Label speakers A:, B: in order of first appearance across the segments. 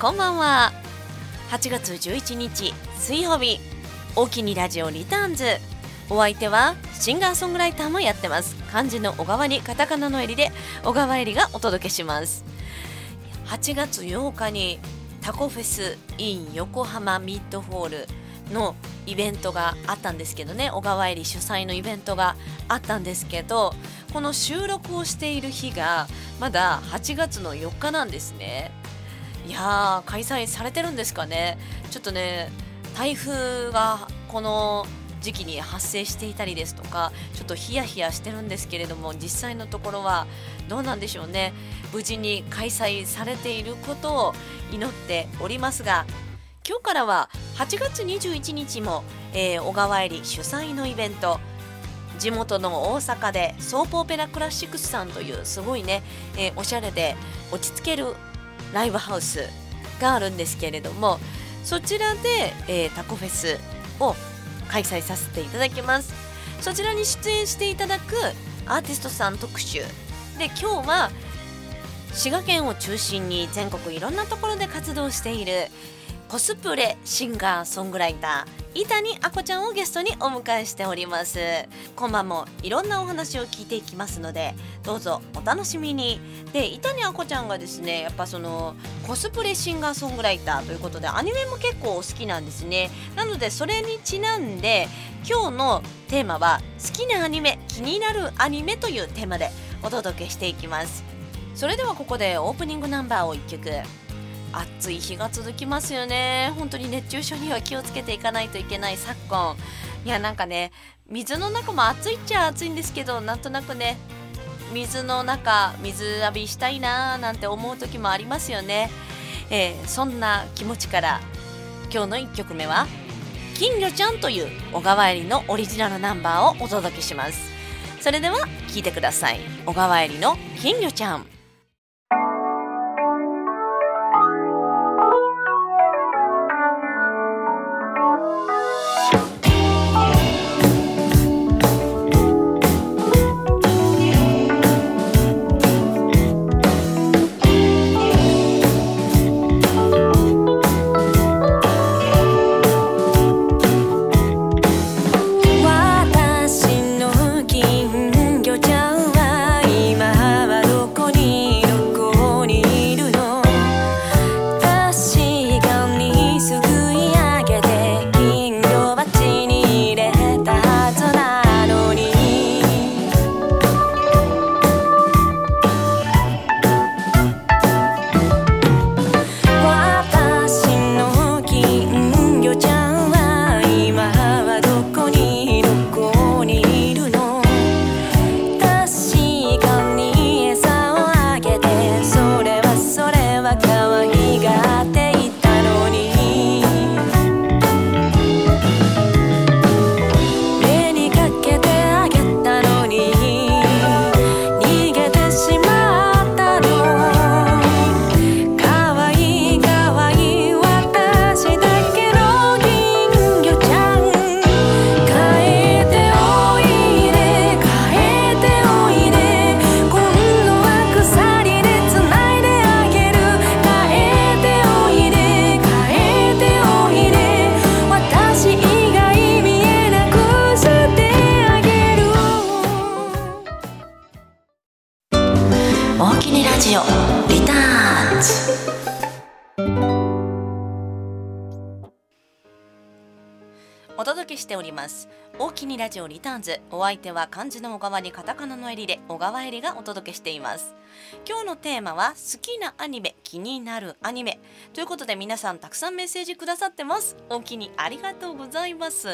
A: こんばんは。8月11日水曜日。おきにラジオリターンズ。お相手はシンガーソングライターもやってます。漢字の小川にカタカナの襟で小川襟がお届けします。8月8日にタコフェス in 横浜ミッドホールのイベントがあったんですけどね。小川入り主催のイベントがあったんですけどこの収録をしている日がまだ8月の4日なんですね。いやー開催されてるんですかね。ちょっとね台風がこの時期に発生していたりですとかちょっとヒヤヒヤしてるんですけれども実際のところはどうなんでしょうね。無事に開催されていることを祈っておりますが今日からは8月21日も、えー、小川入り主催のイベント。地元の大阪でソープオペラクラシックスさんというすごいね、えー、おしゃれで落ち着けるライブハウスがあるんですけれどもそちらで、えー、タコフェスを開催させていただきます。そちらに出演していただくアーティストさん特集。で今日は滋賀県を中心に全国いろんなところで活動しているコスプレシンガーソングライター伊谷あこちゃんをゲストにお迎えしております。今晩もいろんなお話を聞いていきますのでどうぞお楽しみに。で伊谷あこちゃんがですねやっぱそのコスプレシンガーソングライターということでアニメも結構好きなんですね。なのでそれにちなんで今日のテーマは好きなアニメ気になるアニメというテーマでお届けしていきます。それではここでオープニングナンバーを1曲。暑い日が続きますよね。本当に熱中症には気をつけていかないといけない昨今。いやなんかね水の中も暑いっちゃ暑いんですけどなんとなくね水の中水浴びしたいなーなんて思う時もありますよね、えー、そんな気持ちから今日の1曲目は金魚ちゃんという小川入りのオリジナルナンバーをお届けします。それでは聴いてください。小川入りの金魚ちゃん。ラジオリターンズお相手は漢字の小川にカタカナの襟で小川襟がお届けしています。今日のテーマは好きなアニメ気になるアニメ。ということで皆さんたくさんメッセージくださってます。大きにありがとうございます。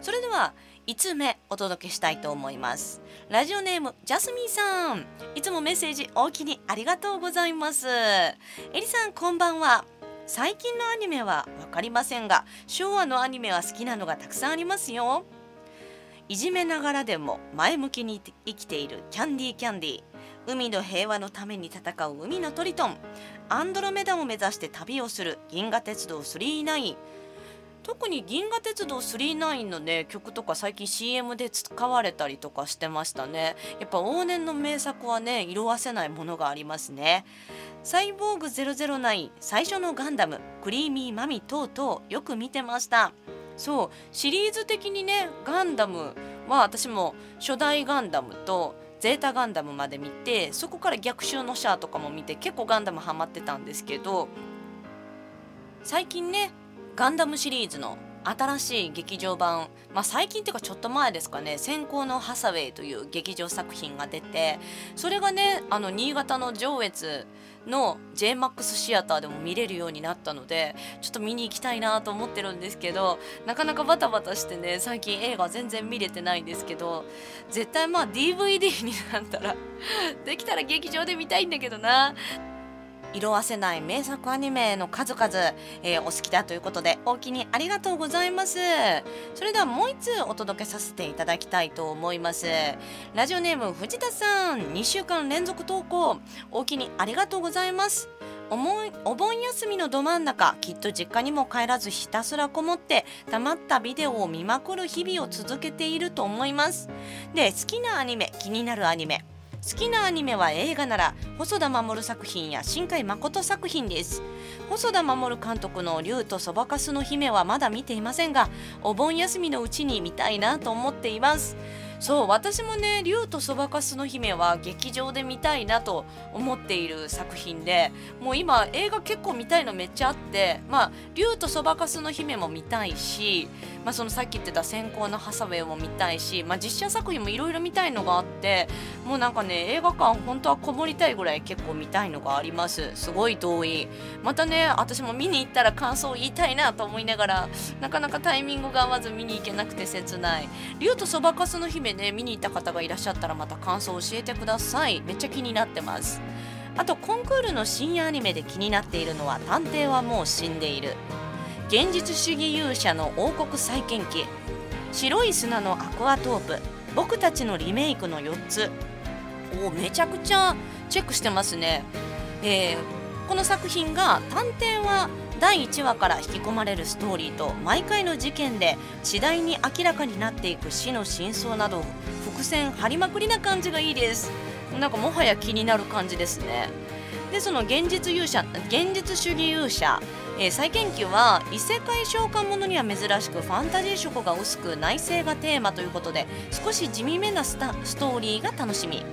A: それでは5つ目お届けしたいと思います。ラジオネームジャスミンさん。いつもメッセージ大きにありがとうございます。エリさんこんばんは。最近のアニメは分かりませんが昭和のアニメは好きなのがたくさんありますよ。いじめながらでも前向きに生きているキャンディーキャンディー。海の平和のために戦う海のトリトン。アンドロメダを目指して旅をする銀河鉄道999特に銀河鉄道999のね曲とか最近 CM で使われたりとかしてましたね。やっぱ往年の名作はね色あせないものがありますね。サイボーグ009最初のガンダムクリーミーマミ等々よく見てました。そうシリーズ的にねガンダムは私も初代ガンダムとゼータガンダムまで見てそこから逆襲のシャアとかも見て結構ガンダムハマってたんですけど最近ねガンダムシリーズの新しい劇場版、まあ、最近っていうかちょっと前ですかね「先行のハサウェイ」という劇場作品が出てそれがねあの新潟の上越の JMAX シアターでも見れるようになったのでちょっと見に行きたいなと思ってるんですけどなかなかバタバタしてね最近映画全然見れてないんですけど絶対まあ DVD になったらできたら劇場で見たいんだけどな。色あせない名作アニメの数々、えー、お好きだということでお気にありがとうございます。それではもう一通お届けさせていただきたいと思います。ラジオネーム藤田さん2週間連続投稿。お気にありがとうございます。おお盆休みのど真ん中きっと実家にも帰らずひたすらこもってたまったビデオを見まくる日々を続けていると思います。で好きなアニメ気になるアニメ。好きなアニメは映画なら細田守作品や新海誠作品です。細田守監督の「竜とそばかすの姫」はまだ見ていませんがお盆休みのうちに見たいなと思っています。そう私もね「竜とそばかすの姫」は劇場で見たいなと思っている作品でもう今映画結構見たいのめっちゃあってまあ「竜とそばかすの姫」も見たいし、まあ、そのさっき言ってた「先行のハサウェイ」も見たいし、まあ、実写作品もいろいろ見たいのがあってもうなんかね映画館本当はこもりたいぐらい結構見たいのがあります。すごい遠い。またね私も見に行ったら感想を言いたいなと思いながらなかなかタイミングが合わず見に行けなくて切ない「竜とそばかすの姫」ね見に行った方がいらっしゃったらまた感想を教えてください。めっちゃ気になってます。あとコンクールの深夜アニメで気になっているのは探偵はもう死んでいる。現実主義勇者の王国再建記。白い砂のアクアトープ。僕たちのリメイクの4つ。おめちゃくちゃチェックしてますね、えー、この作品が探偵は第1話から引き込まれるストーリーと毎回の事件で次第に明らかになっていく死の真相など伏線張りまくりな感じがいいです。なんかもはや気になる感じですね。でその現実勇者現実主義勇者、えー、再研究は異世界召喚ものには珍しくファンタジー色が薄く内政がテーマということで少し地味めなストーリーが楽しみ。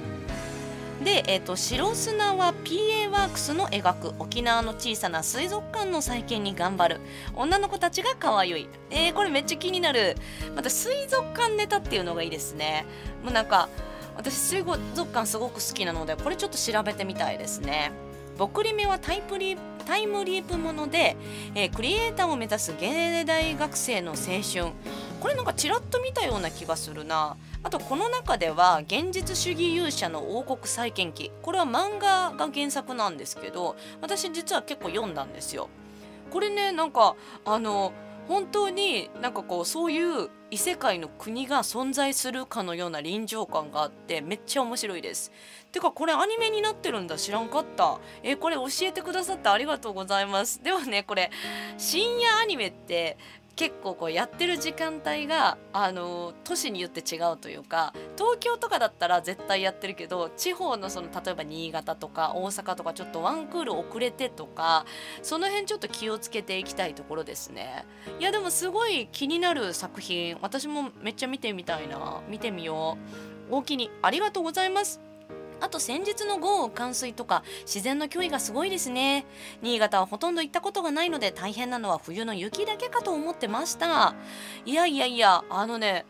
A: で、えーと、白砂は PA ワークスの描く。沖縄の小さな水族館の再建に頑張る。女の子たちが可愛い。えー、これめっちゃ気になる。また水族館ネタっていうのがいいですね。もうなんか私水族館すごく好きなのでこれちょっと調べてみたいですね。ボクリメはタイプリタイムリープもので、えー、クリエイターを目指す現代学生の青春。これなんかちらっと見たような気がするな。あとこの中では現実主義勇者の王国再建記。これは漫画が原作なんですけど私実は結構読んだんですよ。これねなんかあの本当になんかこうそういう異世界の国が存在するかのような臨場感があってめっちゃ面白いです。てかこれアニメになってるんだ知らんかった。えこれ教えてくださってありがとうございます。ではねこれ深夜アニメって結構こうやってる時間帯があの都市によって違うというか東京とかだったら絶対やってるけど地方のその例えば新潟とか大阪とかちょっとワンクール遅れてとかその辺ちょっと気をつけていきたいところですね。いやでもすごい気になる作品私もめっちゃ見てみたいな。見てみよう。大きにありがとうございます。あと先日の豪雨冠水とか自然の脅威がすごいですね。新潟はほとんど行ったことがないので大変なのは冬の雪だけかと思ってました。いやいやいやあのね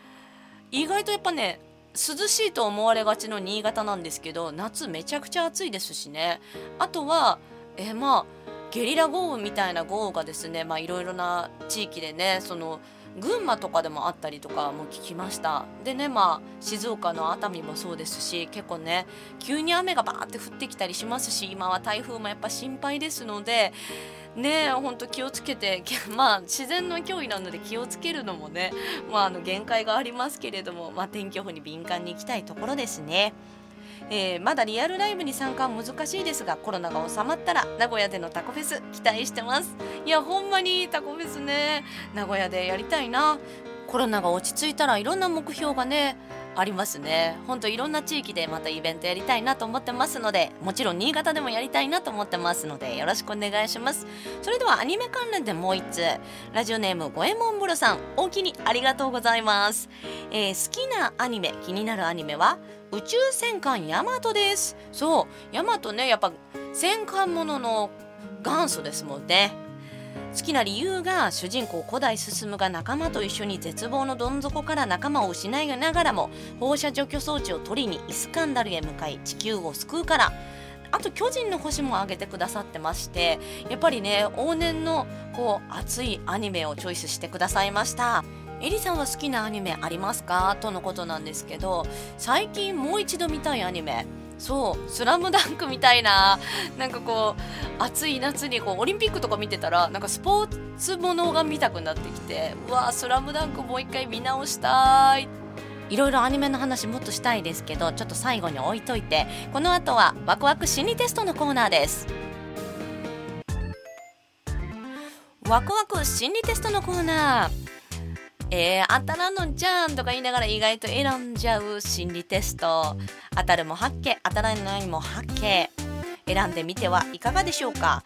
A: 意外とやっぱね涼しいと思われがちの新潟なんですけど夏めちゃくちゃ暑いですしね。あとはえまあゲリラ豪雨みたいな豪雨がですねいろいろな地域でねその群馬とかでもあったりとかも聞きましたでねまあ静岡の熱海もそうですし結構ね急に雨がバーって降ってきたりしますし今は台風もやっぱ心配ですのでねほんと気をつけて まあ自然の脅威なので気をつけるのもねまああの限界がありますけれども、まあ、天気予報に敏感に行きたいところですね。えー、まだリアルライブに参加は難しいですがコロナが収まったら名古屋でのタコフェス期待してます。いやほんまにタコフェスね。名古屋でやりたいな。コロナが落ち着いたらいろんな目標がねありますね。ほんといろんな地域でまたイベントやりたいなと思ってますのでもちろん新潟でもやりたいなと思ってますのでよろしくお願いします。それではアニメ関連でもう一つラジオネーム五右衛門風呂さん大きにありがとうございます、えー、好きなアニメ気になるアニメは宇宙戦艦ヤマトです。そうヤマトねやっぱ戦艦ものの元祖ですもんね。好きな理由が主人公古代進が仲間と一緒に絶望のどん底から仲間を失いながらも放射除去装置を取りにイスカンダルへ向かい地球を救うから。あと巨人の星も挙げてくださってましてやっぱりね往年のこう熱いアニメをチョイスしてくださいました。エリさんは好きなアニメありますか？とのことなんですけど最近もう一度見たいアニメ。そう「スラムダンクみたいななんかこう暑い夏にこうオリンピックとか見てたらなんかスポーツものが見たくなってきてうわ「スラムダンクもう一回見直したい。いろいろアニメの話もっとしたいですけどちょっと最後に置いといてこの後はワクワク心理テストのコーナーです。ワクワク心理テストのコーナー。えー、当たらんのじゃんとか言いながら意外と選んじゃう心理テスト。当たるも八景当たらないも八景選んでみてはいかがでしょうか。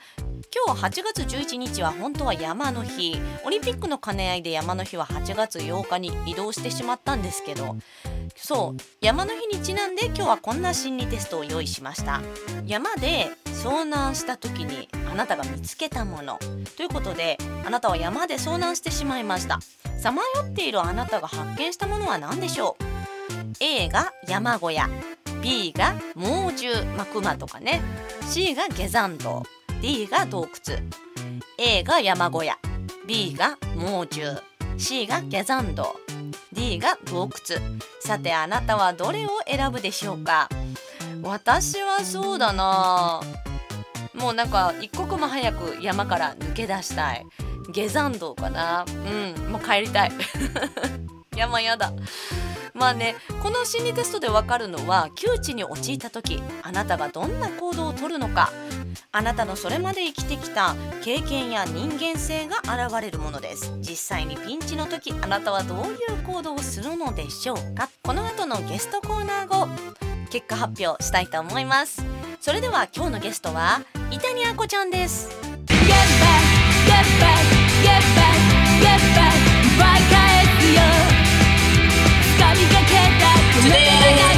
A: 今日8月11日は本当は山の日。オリンピックの兼ね合いで山の日は8月8日に移動してしまったんですけど。そう山の日にちなんで今日はこんな心理テストを用意しました。山で遭難した時にあなたが見つけたもの。ということであなたは山で遭難してしまいました。さまよっているあなたが発見したものは何でしょう？A が山小屋。B が猛獣、まあ、熊とかね。C が下山道。D が洞窟。A が山小屋。B が猛獣。C が下山道。D が洞窟。さてあなたはどれを選ぶでしょうか？私はそうだな。もうなんか一刻も早く山から抜け出したい。下山道かな。うんもう帰りたい。山やだ。まあねこの心理テストでわかるのは窮地に陥った時あなたがどんな行動をとるのか。あなたのそれまで生きてきた経験や人間性が現れるものです。実際にピンチの時あなたはどういう行動をするのでしょうか。この後のゲストコーナー後結果発表したいと思います。それでは今日のゲストは伊谷あこちゃんです。Get back, get back, get back, get back 奪い返すよ。掴みかけたこの手が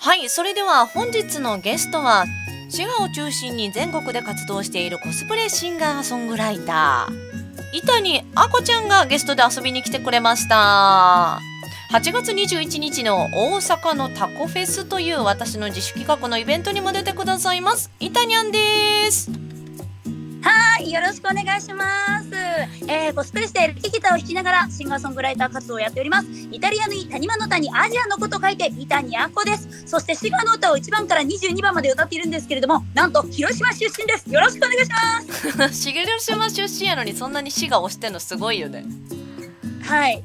A: はいそれでは本日のゲストは滋賀を中心に全国で活動しているコスプレシンガーソングライター。伊谷あこちゃんがゲストで遊びに来てくれました。8月21日の大阪のタコフェスという私の自主企画のイベントにも出てくださいます伊谷ゃんです
B: はい、よろしくお願いします。えー、コスプレしてエレキギターを弾きながらシンガーソングライター活動をやっております。イタリアの谷間の谷、アジアのこと書いて、イタニアコです。そして滋賀の歌を1番から22番まで歌っているんですけれども、なんと広島出身です。よろしくお願いします。
A: 広島出身やのにそんなに滋賀をしてんのすごいよね。
B: はい。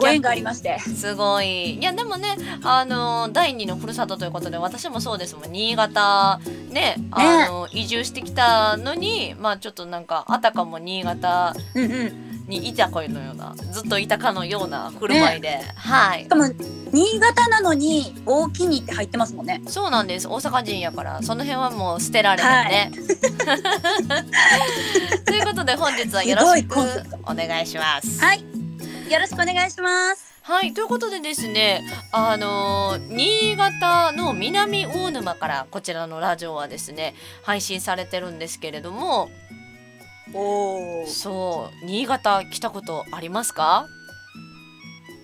B: ご縁がありまして。
A: すごい。いやでもねあの第二のふるさとということで私もそうですもん。新潟ねあの、ね、移住してきたのにまあちょっとなんかあたかも新潟にいたかのようなずっといたかのような振る舞いで、ね、はい。
B: しかも新潟なのに大きにって入ってますもんね。
A: そうなんです。大阪人やからその辺はもう捨てられへんね、はい、ということで本日はよろしくお願いします。
B: はいよろしくお願いします。
A: はいということでですねあのー、新潟の南大沼からこちらのラジオはですね配信されてるんですけれどもおそう新潟来たことありますか？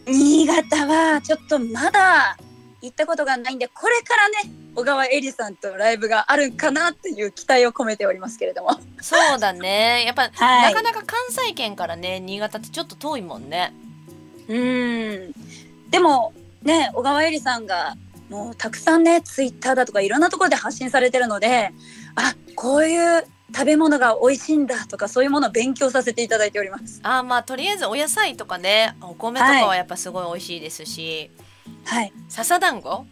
B: 新潟はちょっとまだ行ったことがないんでこれからね小川恵里さんとライブがあるかなっていう期待を込めておりますけれども。
A: そうだね。やっぱ、はい、なかなか関西圏からね新潟ってちょっと遠いもんね。
B: うん。でもね小川恵里さんがもうたくさんねツイッターだとかいろんなところで発信されてるのであこういう食べ物が美味しいんだとかそういうものを勉強させていただいております。
A: あーまあとりあえずお野菜とかねお米とかはやっぱすごい美味しいですし、
B: はい。
A: 笹団子？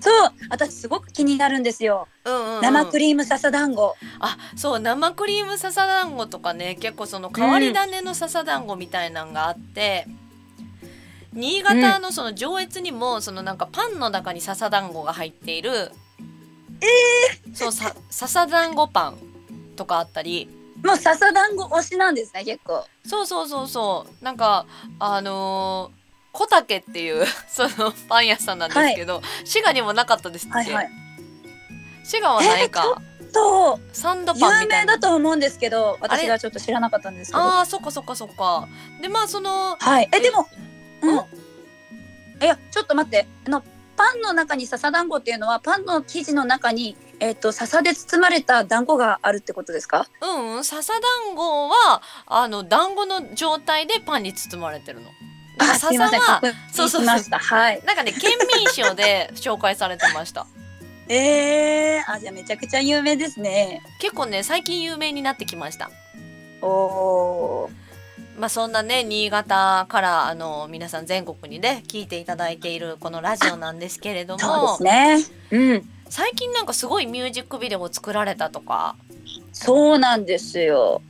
B: そう、私すごく気になるんですよ。
A: うんうん、うん、
B: 生クリーム笹団子。
A: あそう生クリーム笹団子とかね結構その変わり種の笹団子みたいなのがあって、新潟のその上越にもそのなんかパンの中に笹団子が入っているそうさ笹団子パンとかあったり
B: もう笹団子推しなんですね、結構。
A: そうそうそうそうなんかあのー小竹っていう そのパン屋さんなんですけど、滋賀にもなかったですっけ、
B: はいはい。
A: 滋賀はないか、
B: と、
A: サンドパン
B: 有
A: みたいな
B: 名だと思うんですけど、私がちょっと知らなかったんですけど。
A: あーそっかそっかそっかでまあその
B: はい。え、でも、うん
A: お。
B: いや、ちょっと待って。あの、パンの中に笹団子っていうのは、パンの生地の中に、えっ、と、笹で包まれた団子があるってことですか？
A: うんうん笹団子はあの団子の状態でパンに包まれてるの。
B: あ。
A: 笹はそうそうそう。
B: はい。
A: なんかね県民賞で紹介されてました。
B: え えー、あ、じゃあめちゃくちゃ有名ですね。
A: 結構ね最近有名になってきました。
B: おお
A: まあそんなね新潟からあの皆さん全国にね聞いていただいているこのラジオなんですけれど
B: ー。そうで
A: も、
B: すね。うん。
A: 最近なんかすごいミュージックビデオを作られたとか。
B: そうなんですよ。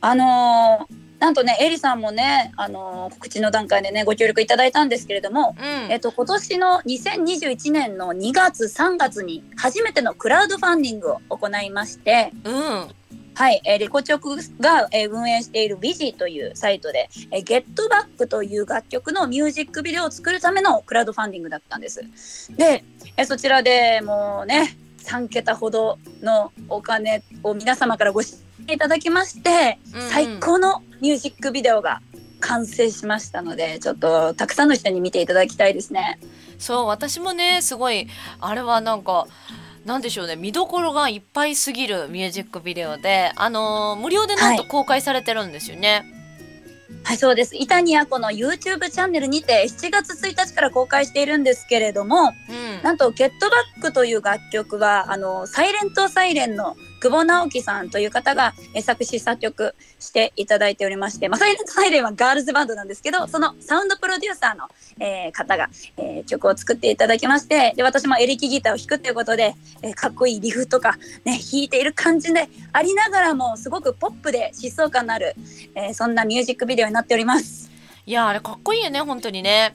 B: あのーなんとね、エリさんもね、あのー告知の段階でね、ご協力いただいたんですけれども、
A: うん。
B: えっと、今年の2021年の2月、3月に初めてのクラウドファンディングを行いまして、
A: うん。
B: はい、えーレコチョクが、えー運営しているビジというサイトで、えー、ゲットバックという楽曲のミュージックビデオを作るためのクラウドファンディングだったんです。で、えーそちらでもうね、3桁ほどのお金を皆様からご支援いただきまして、
A: うんうん
B: 最高のミュージックビデオが完成しましたので、ちょっとたくさんの人に見ていただきたいですね。
A: そう私もねすごいあれはなんかなんでしょうね見どころがいっぱいすぎるミュージックビデオであのー無料でなんと公開されてるんですよね。
B: はい、そうです。イタニアコの YouTube チャンネルにて7月1日から公開しているんですけれども、
A: うん
B: なんと、ゲットバックという楽曲は、あの、サイレントサイレンの久保直樹さんという方が作詞作曲していただいておりまして、まあ、サイレントサイレンはガールズバンドなんですけど、そのサウンドプロデューサーの、えー方が、えー曲を作っていただきまして、で、私もエレキギターを弾くということで、えーかっこいいリフとか、ね、弾いている感じでありながらも、すごくポップで疾走感のある、えーそんなミュージックビデオになっております。
A: いやあれかっこいいよね本当にね。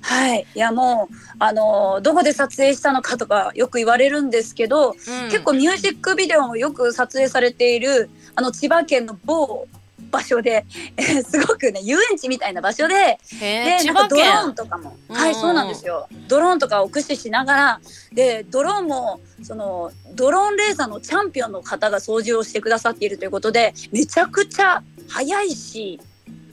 B: はい。いや、もう、あのーどこで撮影したのかとかよく言われるんですけど、
A: うん、
B: 結構ミュージックビデオもよく撮影されている、あの、千葉県の某場所で、え ーすごくね、遊園地みたいな場所で、で、なんかドローン
A: 県。
B: とかも、
A: うん
B: はい、そうなんですよ。ドローンとかを駆使しながら、で、ドローンも、その、ドローンレーザーのチャンピオンの方が操縦をしてくださっているということで、めちゃくちゃ速いし、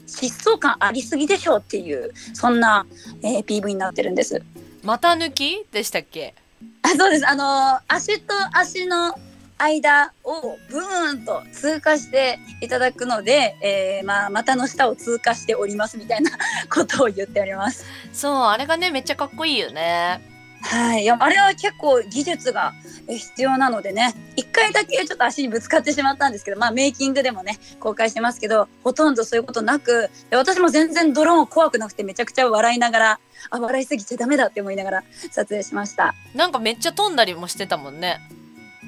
B: 疾走感ありすぎでしょうっていう、そんな、えー PV になってるんです。
A: 股抜きでしたっけ？
B: あそうです。あのー足と足の間をブーンと通過していただくので、えーまあ、股の下を通過しておりますみたいなことを言っております。
A: そうあれがねめっちゃかっこいいよね。
B: はい。いや、あれは結構技術がえ必要なのでね、一回だけちょっと足にぶつかってしまったんですけど、まあメイキングでもね、公開してますけど、ほとんどそういうことなく、で私も全然ドローン怖くなくてめちゃくちゃ笑いながら、あ、笑いすぎちゃダメだって思いながら撮影しました。
A: なんかめっちゃ飛んだりもしてたもんね。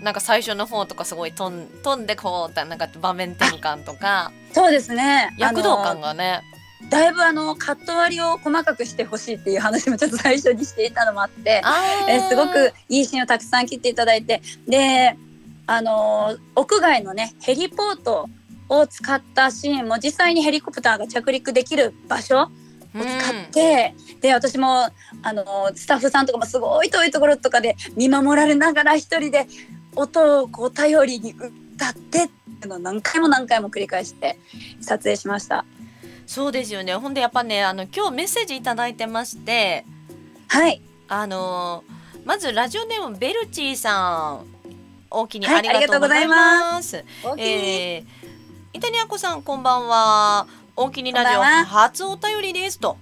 A: なんか最初の方とかすごい飛ん飛んでこうなんか場面転換とか
B: そうですね。
A: 躍動感がね。
B: だいぶあのカット割りを細かくしてほしいっていう話もちょっと最初にしていたのもあって、えーすごくいいシーンをたくさん切っていただいてであのー屋外のねヘリポートを使ったシーンも実際にヘリコプターが着陸できる場所を使って、で私もあのースタッフさんとかもすごい遠いところとかで見守られながら一人で音をこう頼りに歌ってっていうのを何回も何回も繰り返して撮影しました。
A: そうですよね。ほんでやっぱねあの今日メッセージいただいてまして
B: はい。
A: あのーまずラジオネームベルチーさん大きに
B: はい
A: ありがとうございます。
B: 大きい
A: えー、イタリア子さんこんばんは。大きにラジオ初お便りですと。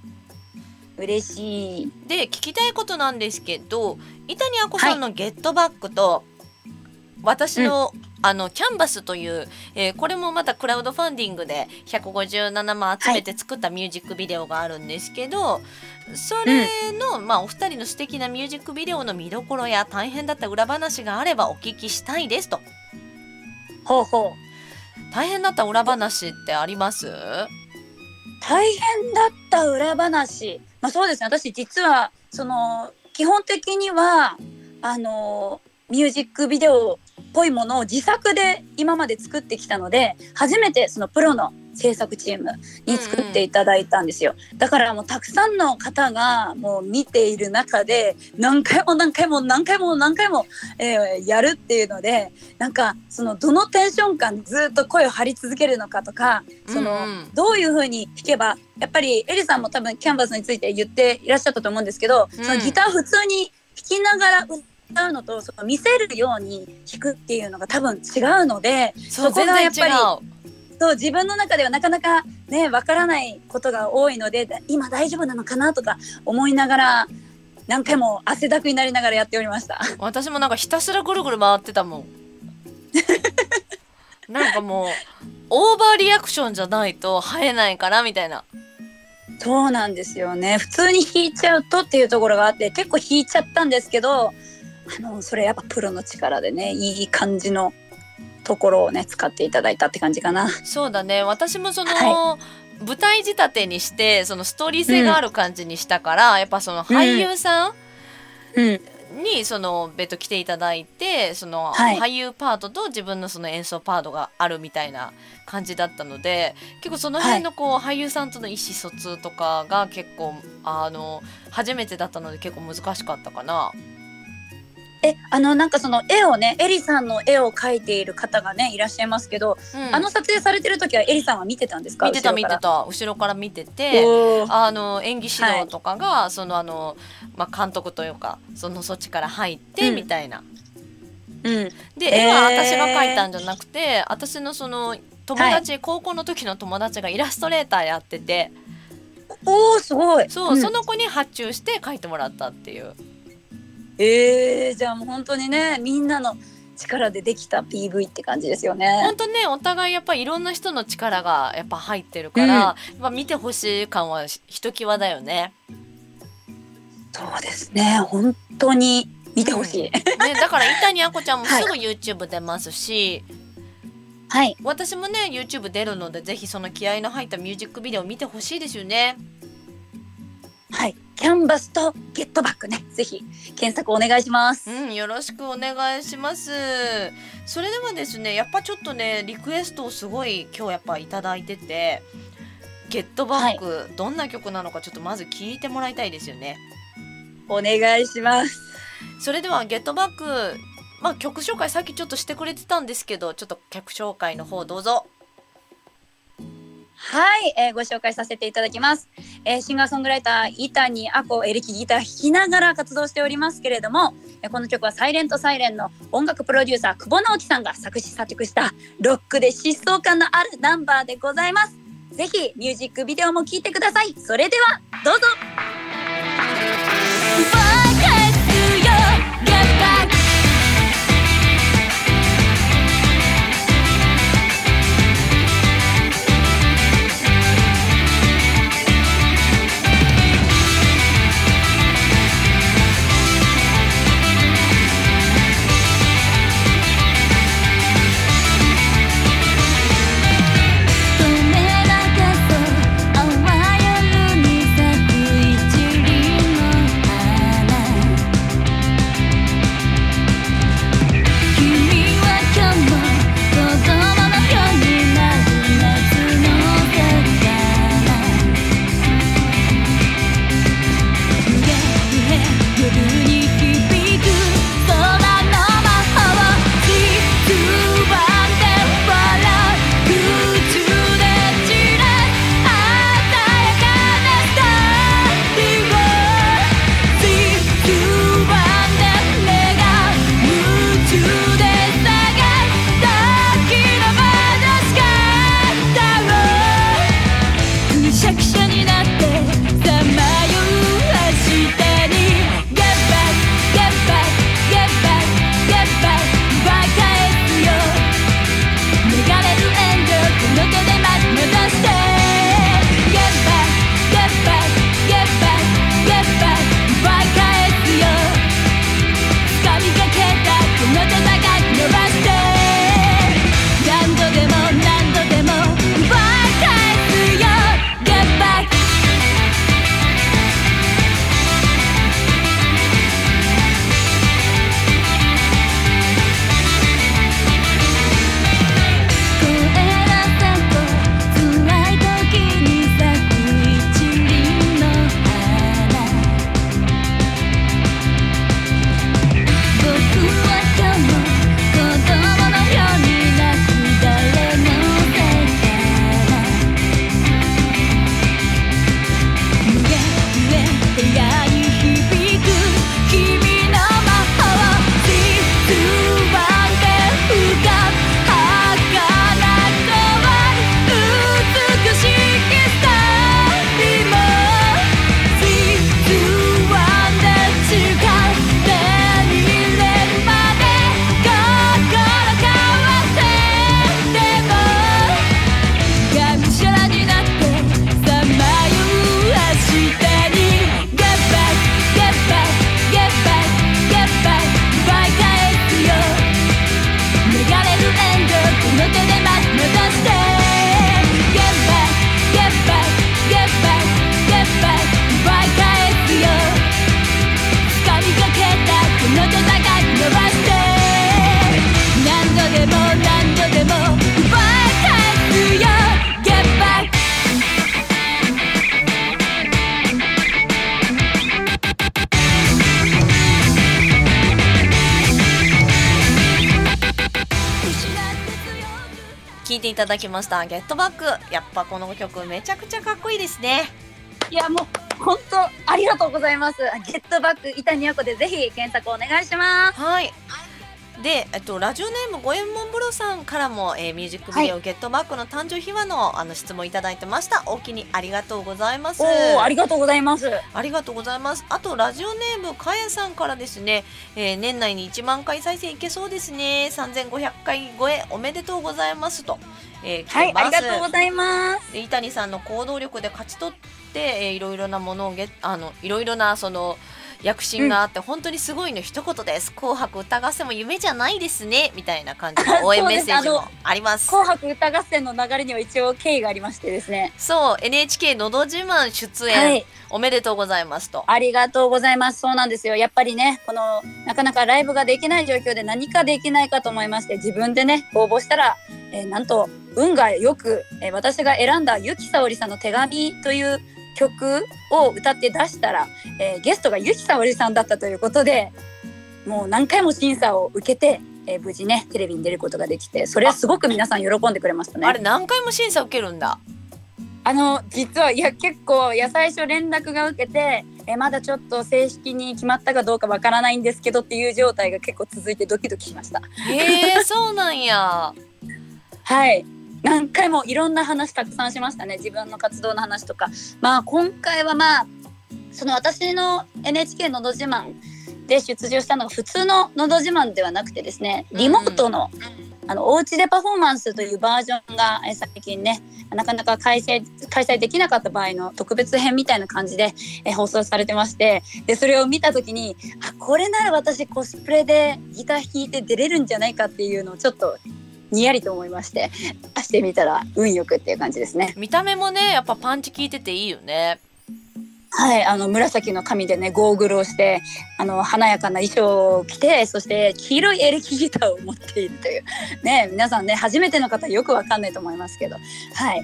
B: 嬉しい。
A: で聞きたいことなんですけどイタリア子さんのゲットバックと、私のあのキャンバスという、えーこれもまたクラウドファンディングで157万集めて作ったミュージックビデオがあるんですけど、それの、まあ、お二人の素敵なミュージックビデオの見どころや大変だった裏話があればお聞きしたいですと。
B: ほうほう。
A: 大変だった裏話ってあります？
B: 大変だった裏話、まあ、そうですね。私実はその基本的にはあのミュージックビデオっぽいものを自作で今まで作ってきたので初めてそのプロの制作チームに作っていただいたんですよ、だからもうたくさんの方がもう見ている中で何回も何回も何回も何回も、えーやるっていうのでなんかそのどのテンション感でずっと声を張り続けるのかとかその、
A: うんうん。
B: どういう風に弾けばやっぱりエリさんも多分キャンバスについて言っていらっしゃったと思うんですけど、
A: うん。
B: そのギター普通に弾きながら歌うのとその見せるように弾くっていうのが多分違うので
A: そ
B: こがやっぱりそう自分の中ではなかなかねわからないことが多いのでだ今大丈夫なのかなとか思いながら何回も汗だくになりながらやっておりました。
A: 私もなんかひたすらぐるぐる回ってたもん。なんかもうオーバーリアクションじゃないと生えないからみたいな。
B: そうなんですよね。普通に弾いちゃうとっていうところがあって結構弾いちゃったんですけどあのそれやっぱプロの力でねいい感じのところをね使っていただいたって感じかな。
A: そうだね。私もその、
B: は
A: 舞台仕立てにしてそのストーリー性がある感じにしたから、やっぱその俳優さ
B: うん、
A: んにその別途来ていただいてその
B: はい。
A: 俳優パートと自分のその演奏パートがあるみたいな感じだったので結構その辺のこう、俳優さんとの意思疎通とかが結構あの初めてだったので結構難しかったかな。
B: えあのなんかその絵をねエリさんの絵を描いている方がねいらっしゃいますけど、
A: うん。
B: あの撮影されてる時はエリさんは見てたんですか？
A: 見てた見て
B: た。
A: た後ろから見てて。
B: おー。
A: あの演技指導とかが、そのあの、まあ、監督というかそのそっちから入って
B: うん。
A: みたいな。
B: うん。
A: で
B: えー
A: 絵は私が描いたんじゃなくて、私のその友達、高校の時の友達がイラストレーターやってて。
B: おーすごい。
A: そう、
B: ん。
A: その子に発注して描いてもらったっていう。
B: えー、じゃあもう本当にねみんなの力でできた PV って感じですよね
A: 本。当ねお互いやっぱりいろんな人の力がやっぱ入ってるから、やっぱ見てほしい感はひときわだよね。
B: そうですね本当に見てほしい。
A: ねだから伊谷あこちゃんも
B: はい
A: すぐ YouTube 出ますし、
B: はい
A: 私もね YouTube 出るのでぜひその気合いの入ったミュージックビデオ見てほしいですよね。
B: はいキャンバスとゲットバックねぜひ検索お願いします。
A: うん、よろしくお願いします。それではですね、やっぱちょっとね、リクエストをすごい今日やっぱいただいてて、ゲットバック、どんな曲なのかちょっとまず聞いてもらいたいですよね。
B: お願いします。
A: それではゲットバック、まあ曲紹介さっきちょっとしてくれてたんですけど、ちょっと曲紹介の方どうぞ。
B: はい、えーご紹介させていただきます。えーシンガーソングライター伊谷あこエレキギター弾きながら活動しておりますけれども、えーこの曲はサイレントサイレンの音楽プロデューサー久保直樹さんが作詞作曲したロックで疾走感のあるナンバーでございます。ぜひミュージックビデオも聴いてください。それではどうぞ。
A: ていただきました「ゲットバック」やっぱこの曲めちゃくちゃかっこいいですね。
B: いやもう本当ありがとうございます。ゲットバック板にやこでぜひ検索お願いします。
A: はいで、えっと、ラジオネーム五右衛門風呂さんからも、えー、ミュージックビデオ、ゲットバックの誕生秘話のあの質問いただいてました。おおきにありがとうございます。
B: おありがとうございます。
A: ありがとうございます。あとラジオネームかやさんからですね、えー、年内に1万回再生いけそうですね。3500回超えおめでとうございますと、
B: えー、はいありがとうございます。
A: で伊谷さんの行動力で勝ち取って、えー、いろいろなものをゲあのいろいろなその躍進があって、うん、本当にすごいの一言です。紅白歌合戦も夢じゃないですね。みたいな感じの 応援メッセージもあります。
B: 紅白歌合戦の流れには一応経緯がありましてですね。
A: そう NHK のど自慢出演、はい、おめでとうございますと。
B: ありがとうございます。そうなんですよ。やっぱりねこのなかなかライブができない状況で何かできないかと思いまして自分でね応募したら、えー、なんと運がよく、えー、私が選んだゆきさおりさんの手紙という曲を歌って出したら、えー、ゲストがゆきさおりさんだったということでもう何回も審査を受けて、えー、無事ねテレビに出ることができてそれはすごく皆さん喜んでくれましたね。
A: あれ何回も審査受けるんだ？
B: あの実はいや結構いや最初連絡が受けてえまだちょっと正式に決まったかどうかわからないんですけどっていう状態が結構続いてドキドキしました。
A: へえそうなんや。
B: はい何回もいろんな話たくさんしましたね。自分の活動の話とか。まあ今回はまあその私の NHK のど自慢で出場したのが普通ののど自慢ではなくてですねリモートの、あのおうちでパフォーマンスというバージョンが最近ねなかなか開催開催できなかった場合の特別編みたいな感じでえ放送されてましてでそれを見た時にあこれなら私コスプレでギター弾いて出れるんじゃないかっていうのをちょっとにやりと思いましてしてみたら運よくっていう感じですね。
A: 見た目もねやっぱパンチ効いてていいよね。
B: はいあの紫の髪でねゴーグルをしてあの華やかな衣装を着てそして黄色いエレキギターを持っているという。ね皆さんね初めての方よくわかんないと思いますけど。はい。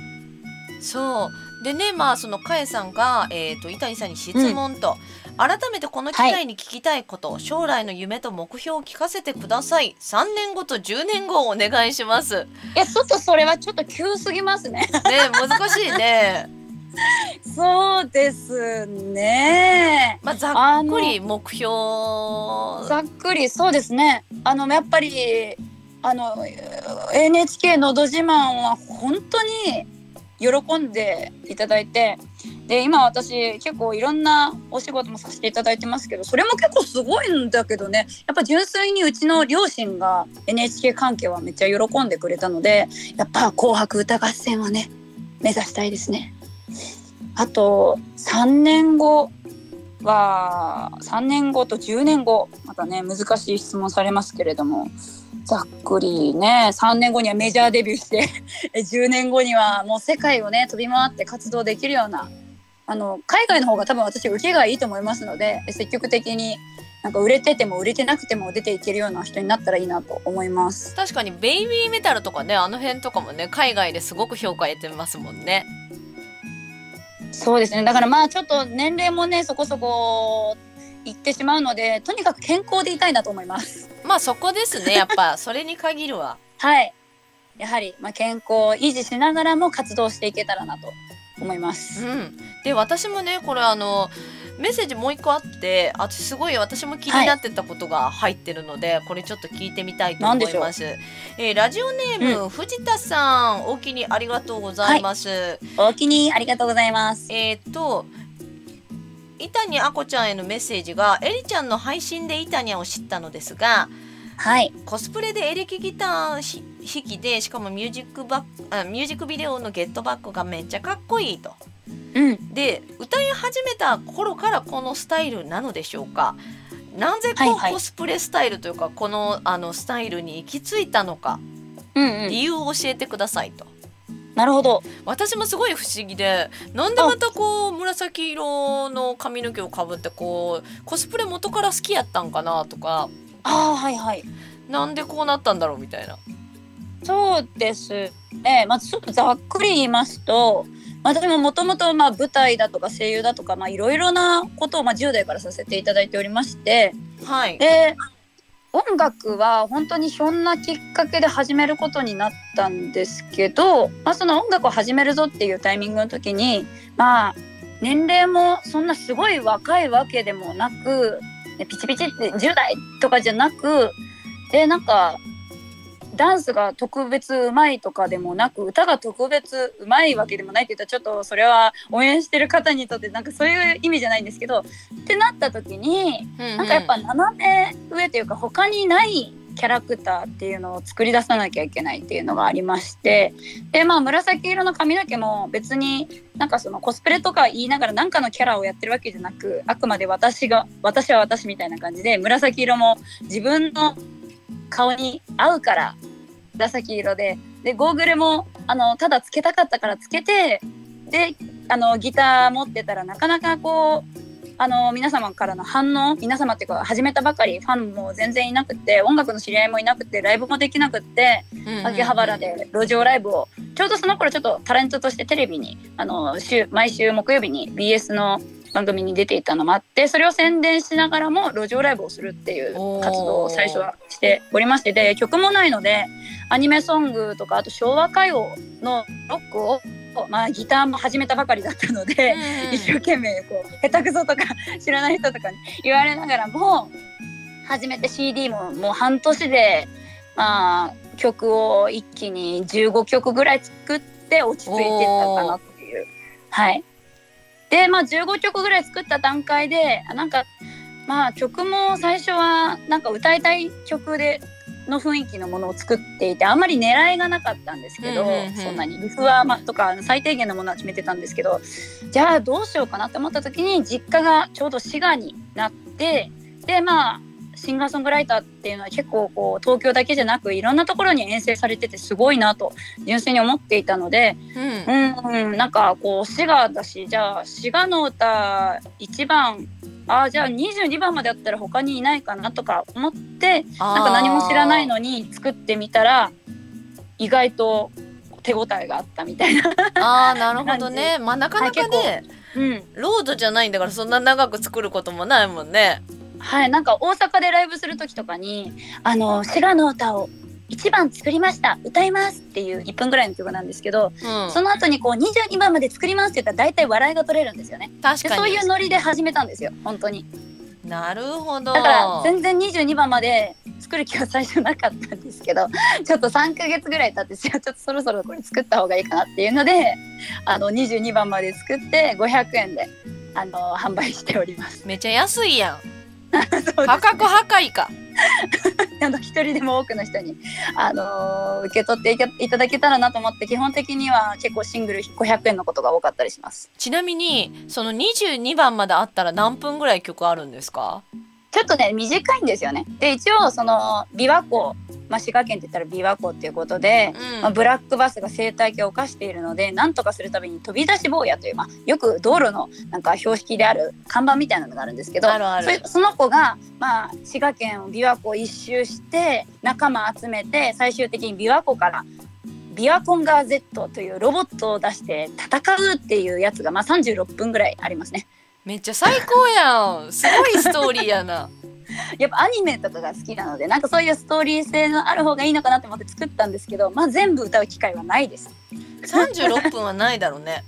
A: そう。でねまあそのかえさんが、えーと、伊谷さんに質問と、うん改めてこの機会に聞きたいこと、はい、将来の夢と目標を聞かせてください3年後と10年後お願いします
B: いやちょっとそれはちょっと急すぎますねね
A: 難しいね
B: そうですね。
A: まあ、ざっくり目標。
B: ざっくり、そうですね。あの、やっぱり。あの、NHK のど自慢は本当に喜んでいただいてで今私結構いろんなお仕事もさせていただいてますけどそれも結構すごいんだけどねやっぱ純粋にうちの両親が NHK 関係はめっちゃ喜んでくれたのでやっぱ「紅白歌合戦」はね目指したいですね。あと3年後は3年後と10年後またね難しい質問されますけれどもざっくりね3年後にはメジャーデビューして 10年後にはもう世界をね飛び回って活動できるようなあの海外の方が多分私受けがいいと思いますので積極的になんか売れてても売れてなくても出ていけるような人になったらいいなと思います。
A: 確かにベイビーメタルとかねあの辺とかもね海外ですごく評価得てますもんね。
B: そうですね。だからまあちょっと年齢もねそこそこいってしまうのでとにかく健康でいたいなと思います
A: まあそこですねやっぱそれに限るわ
B: はいやはり、まあ、健康を維持しながらも活動していけたらなと思います。
A: うん、で私もねこれあのメッセージもう一個あってあすごい私も気になってたことが入ってるので、はい、これちょっと聞いてみたいと思います。えー、ラジオネーム、うん、藤田さんお気にありがとうございます。はい、
B: お気にありがとうございます。
A: えっ、と伊谷あこちゃんへのメッセージがえりちゃんの配信で伊谷を知ったのですが。
B: はい、
A: コスプレでエレキギター弾きでしかもミュージックバッあミュージックビデオのゲットバックがめっちゃかっこいいと。
B: うん、
A: で歌い始めた頃からこのスタイルなのでしょうかなぜこう、はいはい、コスプレスタイルというかこのあのスタイルに行き着いたのか、
B: うんうん、
A: 理由を教えてくださいと。
B: なるほど。
A: 私もすごい不思議でなんでまたこう紫色の髪の毛をかぶってこうコスプレ元から好きやったんかなとか。
B: あはいはい。
A: なんでこうなったんだろうみたいな。
B: そうですね。まずちょっとざっくり言いますと私ももともと舞台だとか声優だとかいろいろなことをまあ10代からさせていただいておりまして、
A: はい、
B: で音楽は本当にひょんなきっかけで始めることになったんですけど、まあ、その音楽を始めるぞっていうタイミングの時にまあ年齢もそんなすごい若いわけでもなくピチピチって10代とかじゃなくでなんかダンスが特別うまいとかでもなく歌が特別うまいわけでもないって言ったらちょっとそれは応援してる方にとってなんかそういう意味じゃないんですけどってなった時に、なんかやっぱ斜め上というか他にないキャラクターっていうのを作り出さなきゃいけないっていうのがありましてでまあ紫色の髪の毛も別になんかそのコスプレとか言いながら何かのキャラをやってるわけじゃなくあくまで私が私は私みたいな感じで紫色も自分の顔に合うから紫色で。でゴーグルもあのただつけたかったからつけてであのギター持ってたらなかなかこうあの皆様からの反応皆様っていうか始めたばかりファンも全然いなくて音楽の知り合いもいなくてライブもできなくって秋葉原で路上ライブを。ちょうどその頃ちょっとタレントとしてテレビにあの週毎週木曜日に BS の番組に出ていたのもあってそれを宣伝しながらも路上ライブをするっていう活動を最初はしておりましてで曲もないのでアニメソングとかあと昭和歌謡のロックをまあ、ギターも始めたばかりだったので、うん、一生懸命こう下手くそとか知らない人とかに言われながらも始めて CD ももう半年で、まあ、曲を一気に15曲ぐらい作って落ち着いてったかなっていう。はいでまあ15曲ぐらい作った段階でなんかまあ曲も最初はなんか歌いたい曲での雰囲気のものを作っていてあんまり狙いがなかったんですけど、そんなに。リフは、ま、とか最低限のものは決めてたんですけどじゃあどうしようかなって思った時に実家がちょうど滋賀になってでまあシンガーソングライターっていうのは結構こう東京だけじゃなくいろんなところに遠征されててすごいなと純粋に思っていたので、うん、うん、なんかこう滋賀だしじゃあ滋賀の歌一番あじゃあ22番までやったら他にいないかなとか思ってなんか何も知らないのに作ってみたら意外と手応えがあったみたいな。
A: あーなるほどね。まあなかなかね、うん、ロードじゃないんだからそんな長く作ることもないもんね。
B: はいなんか大阪でライブする時とかにあの滋賀の歌を1番作りました歌いますっていう1分ぐらいの曲なんですけど、うん、その後にこう22番まで作りますって言ったら大体笑いが取れるんですよね。
A: 確か
B: に。そういうノリで始めたんですよ本当に。
A: なるほど。
B: だから全然22番まで作る気は最初なかったんですけどちょっと3か月ぐらい経ってちょっとそろそろこれ作った方がいいかなっていうのであの22番まで作って500円であの販売しております。
A: めっちゃ安いやん 価格破壊か。
B: あの一人でも多くの人に、あのー、受け取っていただけたらなと思って基本的には結構シングル500円のことが多かったりします。
A: ちなみにその22番まであったら何分ぐらい曲あるんですか？
B: ちょっとね短いんですよね。で一応その琵琶湖まあ、滋賀県って言ったら琵琶湖っていうことで、うん、まあ、ブラックバスが生態系を犯しているので何とかするために飛び出し坊やという、まあ、よく道路のなんか標識である看板みたいなのがあるんですけどその子が、まあ、滋賀県琵琶湖を一周して仲間集めて最終的に琵琶湖からビワコンガー Z というロボットを出して戦うっていうやつがまあ36分ぐらいありますね。
A: めっちゃ最高やんすごいストーリーやな。
B: やっぱアニメとかが好きなのでなんかそういうストーリー性のある方がいいのかなと思って作ったんですけど、まあ、全部歌う機会はないです。
A: 36分はないだろうね。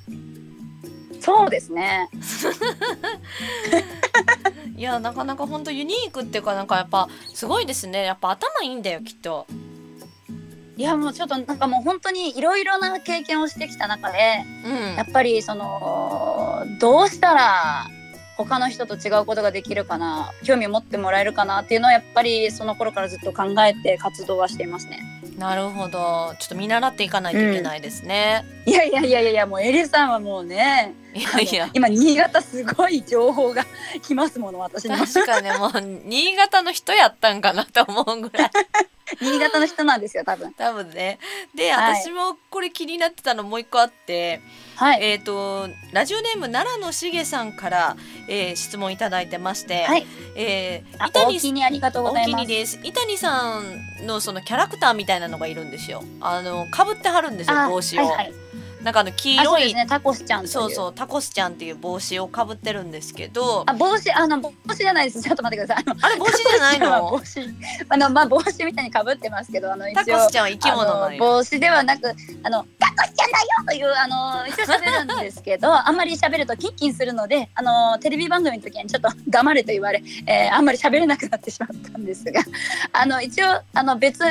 B: そうですね。
A: いやなかなか本当ユニークっていうかなんかやっぱすごいですね。やっぱ頭いいんだよきっと。
B: いやもうちょっとなんかもう本当にいろいろな経験をしてきた中で、うん、やっぱりそのどうしたら他の人と違うことができるかな興味を持ってもらえるかなっていうのはやっぱりその頃からずっと考えて活動はしていますね。
A: なるほど。ちょっと見習っていかないといけないですね。
B: うん、いやいやいやいやもうエリさんはもうね
A: いやいや。
B: 今新潟すごい情報が来ますもの私
A: の。確かにもう新潟の人やったんかなと思うぐらい
B: 新潟の人なんですよ多分。
A: 多分ね。で、はい、私もこれ気になってたのもう一個あってはい、えっ、ー、とラジオネーム奈良のしげさんから、えー、質問いただいてまして、はい、
B: えー、伊谷さんありがとうございます。
A: です。伊谷さんのそのキャラクターみたいなのがいるんですよ。あの被ってはるんですよ帽子を。はいはいなんかあの黄
B: あそう
A: 色い、
B: ですねタコスちゃん
A: そうそうタコスちゃんっていう帽子をかぶってるんですけど。
B: あ帽子あの帽子じゃないです。ちょっと待ってください。あ
A: れ帽子じゃないの？
B: 帽 子あのまあ帽子みたいにかぶってますけどあの一応
A: タコスちゃんは生き物
B: の帽子ではなくあのタコスちゃんだよというあの一応喋るんですけど あんまり喋るとキンキンするのであのテレビ番組の時にちょっと黙れと言われ、えーあんまり喋れなくなってしまったんですがあの一応あの別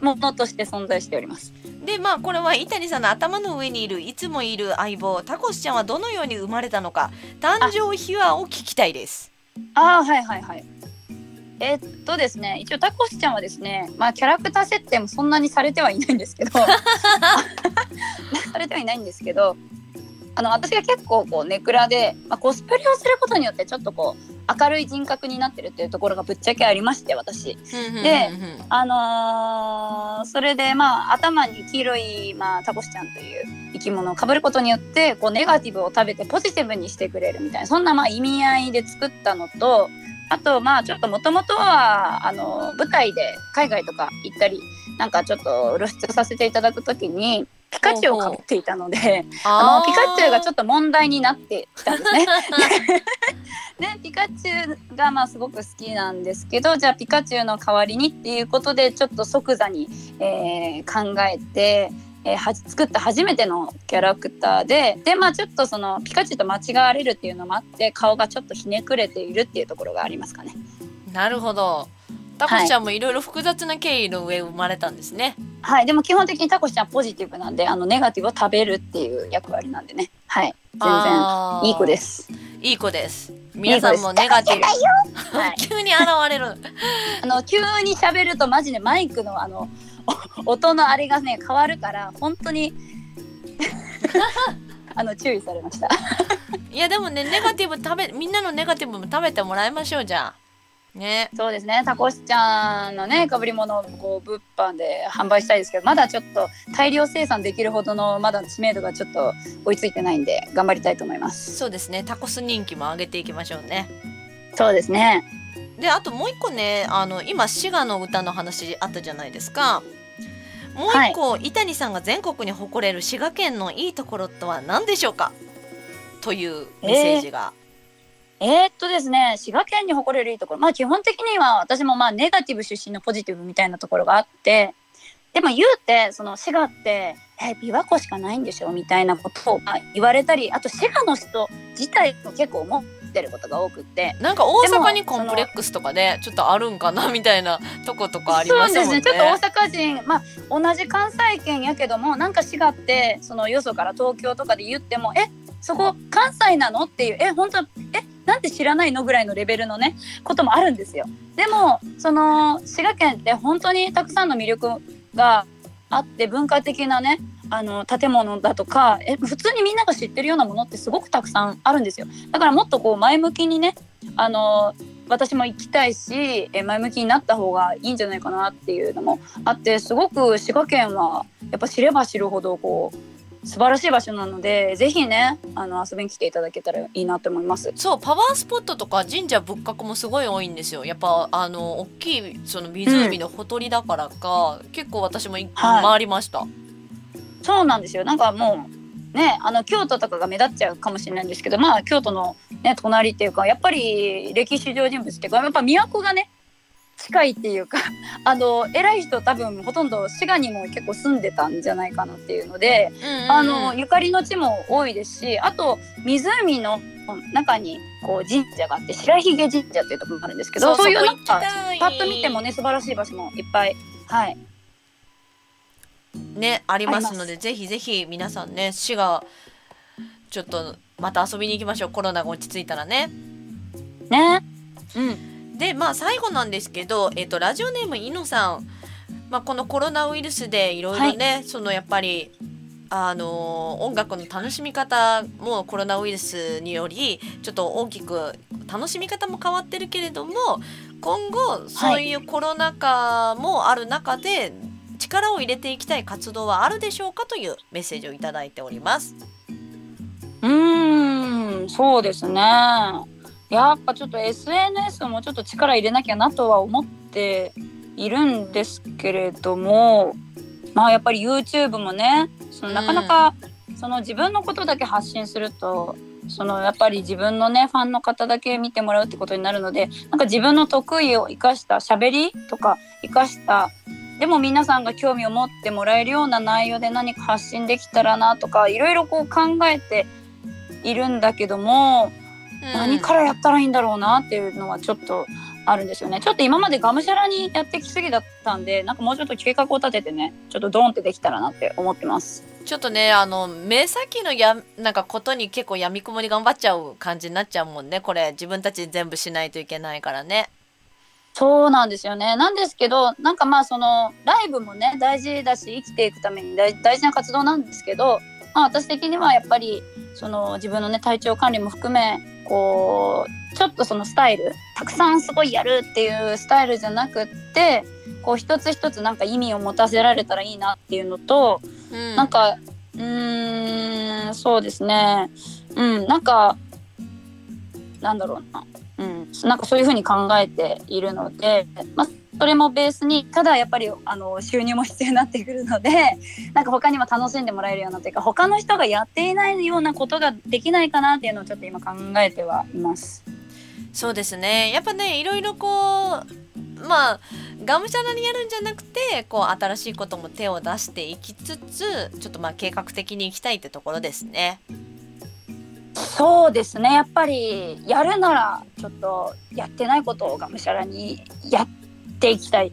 B: 物として存在しております。
A: でまあこれは伊谷さんの頭の上にいるいつもいる相棒タコスちゃんはどのように生まれたのか誕生秘話を聞きたいです
B: ああはいはいはい。えっとですね一応タコスちゃんはですねまあキャラクター設定もそんなにされてはいないんですけど されてはいないんですけどあの私が結構こうネクラで、まあ、コスプレをすることによってちょっとこう明るい人格になってるっていうところがぶっちゃけありまして私。であのーそれでまあ頭に黄色い、まあ、タコスちゃんという生き物をかぶることによってこうネガティブを食べてポジティブにしてくれるみたいなそんなまあ意味合いで作ったのとあとまあちょっともともとはあの舞台で海外とか行ったりなんかちょっと露出させていただくときにピカチュウをかぶっていたのであのピカチュウがちょっと問題になってきたんですね。で ピカチュウがまあすごく好きなんですけどじゃあピカチュウの代わりにっていうことでちょっと即座に、えー考えて、えー作った初めてのキャラクターででまあちょっとそのピカチュウと間違われるっていうのもあって顔がちょっとひねくれているっていうところがありますかね。
A: なるほど。タコスちゃんもいろいろ複雑な経緯の上生まれたんですね、
B: はい、でも基本的にタコシちゃんポジティブなんであのネガティブを食べるっていう役割なんでね。はい。全然いい子です。
A: いい子です。皆さんもネガティブ。
B: はい。
A: 急に現れる。
B: あの急に喋るとマジでマイクのあのお 音のあれがね変わるから本当に あの注意されました。
A: いやでもねネガティブ食べみんなのネガティブも食べてもらいましょうじゃあね
B: そうですねタコシちゃんのねかぶり物をこう物販で販売したいですけどまだちょっと大量生産できるほどのまだ知名度がちょっと追いついてないんで頑張りたいと思います。
A: そうですねタコス人気も上げていきましょうね
B: そうですね。
A: であともう一個ねあの今滋賀の歌の話あったじゃないですかもう一個、伊谷さんが全国に誇れる滋賀県のいいところとは何でしょうか？というメッセージが、
B: えー、っとですね滋賀県に誇れるいいところ。まあ基本的には私もまあネガティブ出身のポジティブみたいなところがあってでも言うてその滋賀ってえ琵琶湖しかないんでしょ？みたいなことをまあ言われたりあと滋賀の人自体も結構思ってることが多くって。
A: なんか大阪にコンプレックスとかでちょっとあるんかなみたいな とことかあり
B: そう
A: ますもんね。
B: ですね。ちょっと大阪人まあ同じ関西圏やけどもなんか滋賀ってそのよそから東京とかで言ってもえそこ関西なの？っていうえ本当えなんで知らないのぐらいのレベルのねこともあるんですよ。でもその滋賀県って本当にたくさんの魅力があって文化的なねあの建物だとかえ普通にみんなが知ってるようなものってすごくたくさんあるんですよ。だからもっとこう前向きにねあの私も行きたいしえ前向きになった方がいいんじゃないかなっていうのもあってすごく滋賀県はやっぱ知れば知るほどこう素晴らしい場所なのでぜひねあの遊びに来ていただけたらいいなと思います。
A: そうパワースポットとか神社仏閣もすごい多いんですよ。やっぱあの大きいその湖のほとりだからか、結構私もい
B: はい。
A: 回りました、
B: そうなんですよ。なんかもうねあの京都とかが目立っちゃうかもしれないんですけどまあ京都の、ね、隣っていうかやっぱり歴史上人物っていうかやっぱ都がね近いっていうか あの偉い人多分ほとんど滋賀にも結構住んでたんじゃないかなっていうので、
A: うんうんうん。
B: あのゆかりの地も多いですしあと湖の中にこう神社があって白ひげ神社っていうところがあるんですけどそういうなんかパッと見てもね素晴らしい場所もいっぱいはい
A: ねありますの
B: あ
A: でぜひぜひ皆さんね滋賀ちょっとまた遊びに行きましょう。コロナが落ち着いたらね。
B: ね。うん。
A: でまあ最後なんですけど、えっとラジオネームいのさん、まあ、このコロナウイルスでいろいろね、そのやっぱりあのー音楽の楽しみ方もコロナウイルスによりちょっと大きく楽しみ方も変わってるけれども今後そういうコロナ禍もある中で力を入れていきたい活動はあるでしょうかというメッセージをいただいております。
B: うーん、そうですね。やっぱちょっと SNS もちょっと力入れなきゃなとは思っているんですけれども、まあやっぱり YouTube もね、そのなかなかその自分のことだけ発信するとそのやっぱり自分のねファンの方だけ見てもらうってことになるのでなんか自分の得意を生かした喋りとか生かしたでも皆さんが興味を持ってもらえるような内容で何か発信できたらなとかいろいろこう考えているんだけども、うん、何からやったらいいんだろうなっていうのはちょっとあるんですよね。ちょっと今までがむしゃらにやってきすぎだったんでなんかもうちょっと計画を立ててねちょっとドーンってできたらなって思ってます。
A: ちょっとねあの目先のやなんかことに結構やみくもり頑張っちゃう感じになっちゃうもんね。これ自分たちで全部しないといけないからね
B: そうなんですよね。なんですけどなんかまあそのライブもね大事だし生きていくために大事な活動なんですけど、まあ、私的にはやっぱりその自分のね体調管理も含めこうちょっとそのスタイルたくさんすごいやるっていうスタイルじゃなくってこう一つ一つなんか意味を持たせられたらいいなっていうのと、うん、なんかうーんそうですね。うんなんかなんだろうなうん、なんかそういうふうに考えているので、まあ、それもベースにただやっぱりあの収入も必要になってくるので なんか他にも楽しんでもらえるようなというか他の人がやっていないようなことができないかなっていうのをちょっと今考えてはいます。
A: そうですねやっぱねいろいろこうまあがむしゃらにやるんじゃなくてこう新しいことも手を出していきつつちょっとまあ計画的にいきたいってところですね。
B: そうですね。やっぱりやるならちょっとやってないことをがむしゃらにやっていきたい。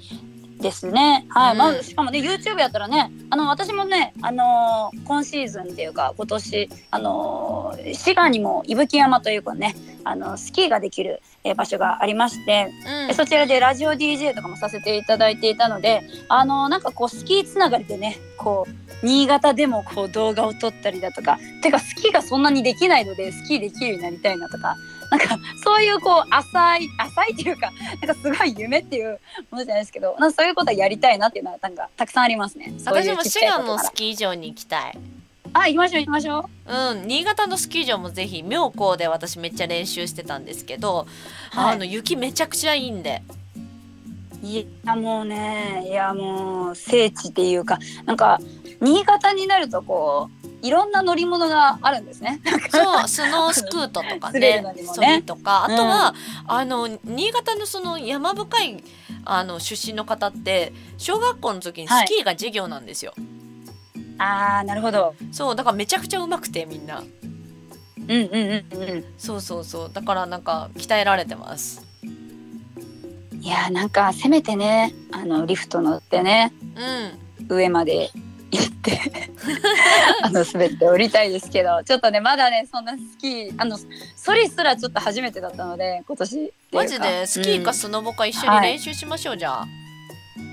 B: ですね。はい、うん、まあ、しかもね YouTube やったらねあの私もねあのー、今シーズンっていうか今年あのー、滋賀にも伊吹山というかねあのスキーができる、えー、場所がありまして、うん、そちらでラジオ DJ とかもさせていただいていたのであのー、なんかこうスキーつながりでねこう新潟でもこう動画を撮ったりだとかてかスキーがそんなにできないのでスキーできるようになりたいなとかなんかそういうこう浅い浅いっていうかなんかすごい夢っていうものじゃないですけどなんかそういうことはやりたいなっていうのはなんかたくさんありますね。
A: 私も滋賀のスキー場に行きたい。
B: あ行きましょう行きましょ
A: う。うん新潟のスキー場もぜひ妙高で私めっちゃ練習してたんですけど、はい、あの雪めちゃくちゃいいんで。
B: いやもうねいやもう聖地っていうかなんか新潟になるとこういろんな乗り物があるんですね。
A: そうスノースクートとかねそれとかあとは、うん、あの新潟のその山深いあの出身の方って小学校の時にスキーが授業なんですよ。
B: はい、あーなるほど。
A: そうだからめちゃくちゃうまくてみんな。
B: うんうんうんうん。
A: そうそうそうだからなんか鍛えられてます。
B: いやなんかせめてねあのリフト乗ってね、うん、上まで行って。あの滑って降りたいですけどちょっとねまだねそんなスキーあのソリすらちょっと初めてだったので今年
A: マジで？スキーかスノボか一緒に練習しましょう、うん、じゃあ。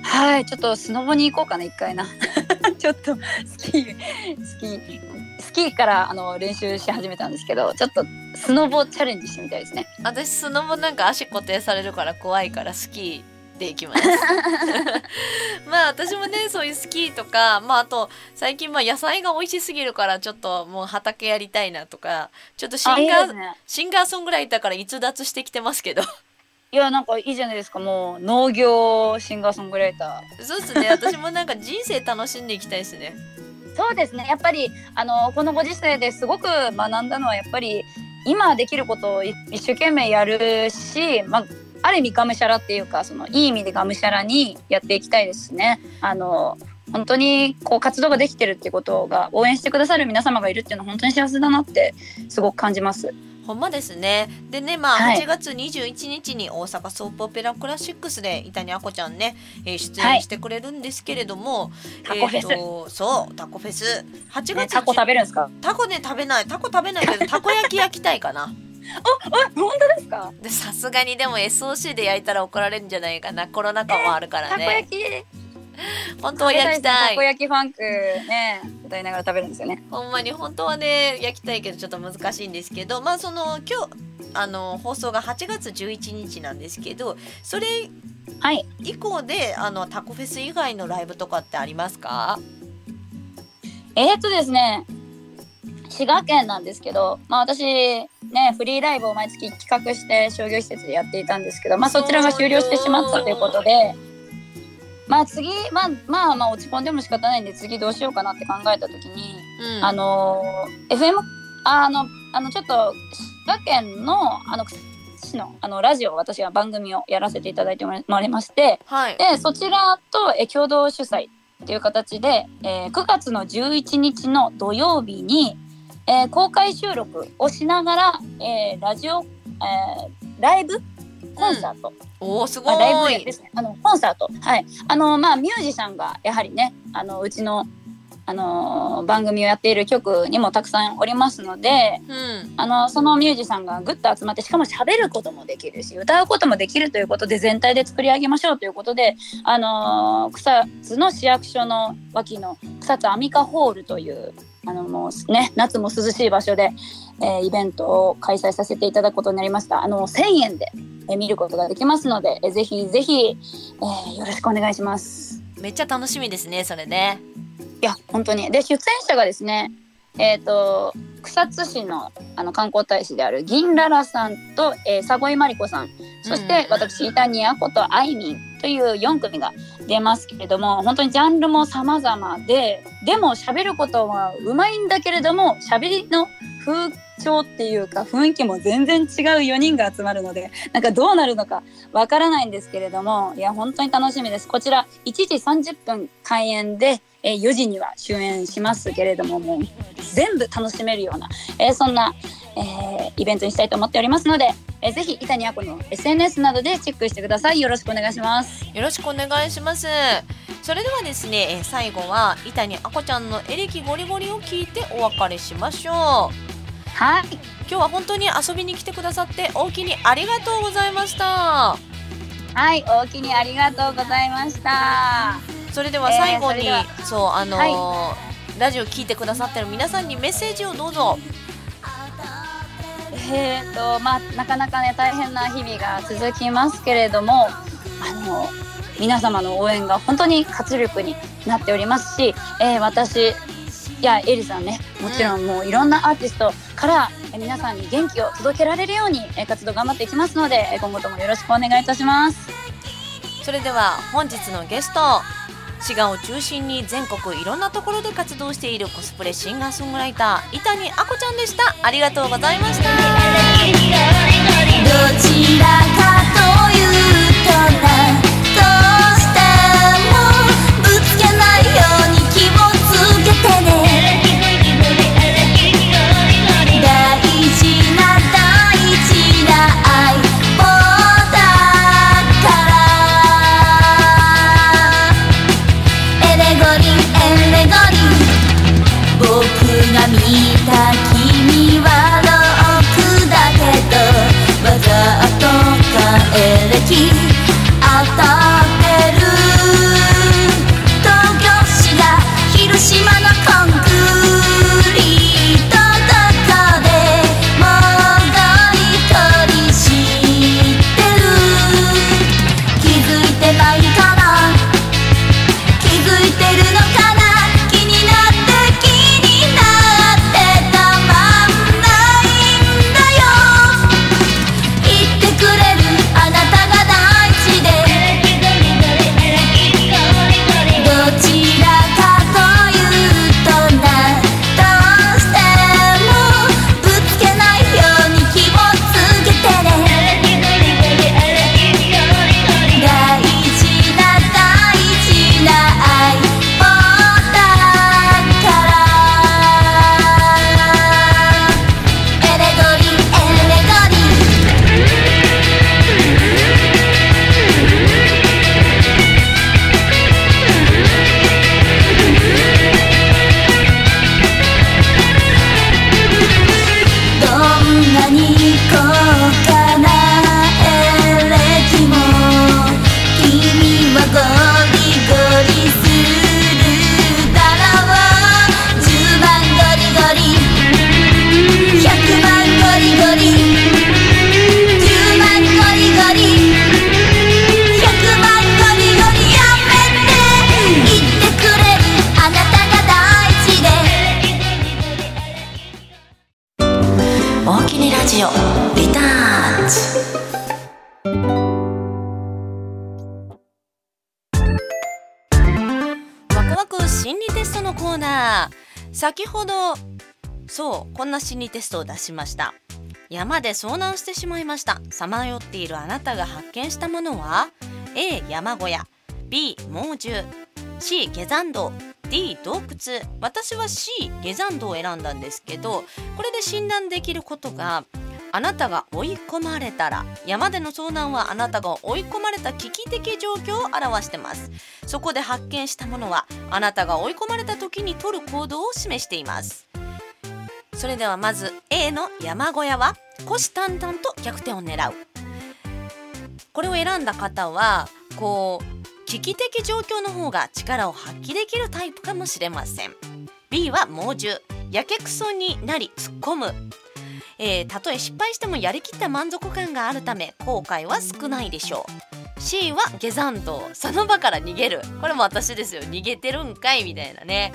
B: はいちょっとスノボに行こうかな一回な。ちょっとスキースキースキーからあの練習し始めたんですけどちょっとスノボチャレンジしてみたいですね。
A: 私スノボなんか足固定されるから怖いからスキーていきます。まあ私もねそういうスキーとかまああと最近まあ野菜が美味しすぎるからちょっともう畑やりたいなとかちょっとシンガー、ね、シンガーソングライターから逸脱してきてますけど。
B: いやなんかいいじゃないですかもう農業シンガーソングライタ
A: ー。そうですね。私もなんか人生楽しんでいきたいですね。
B: そうですね。やっぱりあのこのご時世ですごく学んだのはやっぱり今できることを一生懸命やるし、まあ、ある意味がむしゃらっていうかそのいい意味でがむしゃらにやっていきたいですね。あの本当にこう活動ができてるってことが応援してくださる皆様がいるっていうのは本当に幸せだなってすごく感じます。
A: ほんまですね。でね、まあ、8月21日に大阪ソープオペラクラシックスで伊谷あこちゃんね、えー、出演してくれるんですけれども、
B: はい、タコフェス、え
A: ー、そうタコフェス。8月、ね、
B: タコ食べるんですか？
A: タコね食べない。タコ食べないけどたこ焼き焼きたいかな
B: あ、本当ですか？
A: で、さすがにでも SOC で焼いたら怒られるんじゃないかな。コロナ禍もあるからね。
B: たこ焼き？
A: 本当は焼きたい。
B: たこ焼きファンクね、歌いながら食べるんですよね。
A: ほんまに本当はね、焼きたいけどちょっと難しいんですけど、まあその今日あの放送が8月11日なんですけど、それ以降で、はい、あのタコフェス以外のライブとかってありますか？
B: えー、っとですね、滋賀県なんですけど、まあ、私ねフリーライブを毎月企画して商業施設でやっていたんですけど、まあ、そちらが終了してしまったということでまあ次まあまあまあ落ち込んでも仕方ないんで次どうしようかなって考えた時に、
A: うん、
B: あの FM あのあのちょっと滋賀県のあの市のあのラジオ私は番組をやらせていただいてまいりまして
A: はい。
B: でそちらとえ共同主催っていう形で、えー9月の11日の土曜日に、えー公開収録をしながら、えーラジオ、えーライブ？コンサート、
A: おおすご
B: あライブ
A: い
B: ですねあのコンサート。はい。あのまあミュージシャンがやはりねあのうちのあの番組をやっている局にもたくさんおりますので
A: うん。
B: あのそのミュージシャンがぐっと集まってしかも喋ることもできるし歌うこともできるということで全体で作り上げましょうということで、あの草津の市役所の脇の草津アミカホールというあのもうね夏も涼しい場所で、えーイベントを開催させていただくことになりました。あの1000円で、えー見ることができますので、えーぜひぜひ、えーよろしくお願いします。
A: めっちゃ楽しみですねそれね。
B: いや本当に。で出演者がですねえっ、と草津市のあの観光大使である銀ララさんと、えー、佐越真理子さん。そし
A: うん
B: て私イタニアことあいみんという4組が出ますけれども本当にジャンルも様々ででも喋ることはうまいんだけれども喋りの風潮っていうか雰囲気も全然違う4人が集まるのでなんかどうなるのかわからないんですけれどもいや本当に楽しみです。こちら1時30分開演で、えー4時には終演しますけれどももう全部楽しめるような、えーそんな、えーイベントにしたいと思っておりますので、えーぜひ伊谷あこの SNS などでチェックしてください。よろしくお願いします。
A: よろしくお願いします。それではですねえー最後は伊谷あこちゃんのエレキゴリゴリを聞いてお別れしましょう。
B: はい。
A: 今日は本当に遊びに来てくださって大きにありがとうございました。
B: はい大きにありがとうございました
A: それでは最後に、
B: えーそ
A: うあのーラジオ聞いてくださってる皆さんにメッセージをどうぞ。
B: えーとまあなかなかね大変な日々が続きますけれどもあの皆様の応援が本当に活力になっておりますし、えー私いやエリさんねもちろんもういろんなアーティストから、えー皆さんに元気を届けられるように、えー活動頑張っていきますのでえー今後ともよろしくお願いいたします。
A: それでは本日のゲスト滋賀を中心に全国いろんなところで活動しているコスプレシンガーソングライター伊谷あこちゃんでした。ありがとうございました。
C: どちらかというとな
A: 心理テストのコーナー。先ほどそうこんな心理テストを出しました。山で遭難してしまいました。さまよっているあなたが発見したものは A 山小屋。B 猛獣。C 下山道。D 洞窟。私は C 下山道を選んだんですけどこれで診断できることがあなたが追い込まれたら山での遭難はあなたが追い込まれた危機的状況を表してます。そこで発見したものはあなたが追い込まれた時に取る行動を示しています。それではまず A の山小屋は虎視眈々と逆転を狙う。これを選んだ方はこう危機的状況の方が力を発揮できるタイプかもしれません。B は猛獣。やけくそになり突っ込む。えー、たとえ失敗してもやりきった満足感があるため後悔は少ないでしょう。C は下山道その場から逃げる。これも私ですよ。逃げてるんかいみたいなね、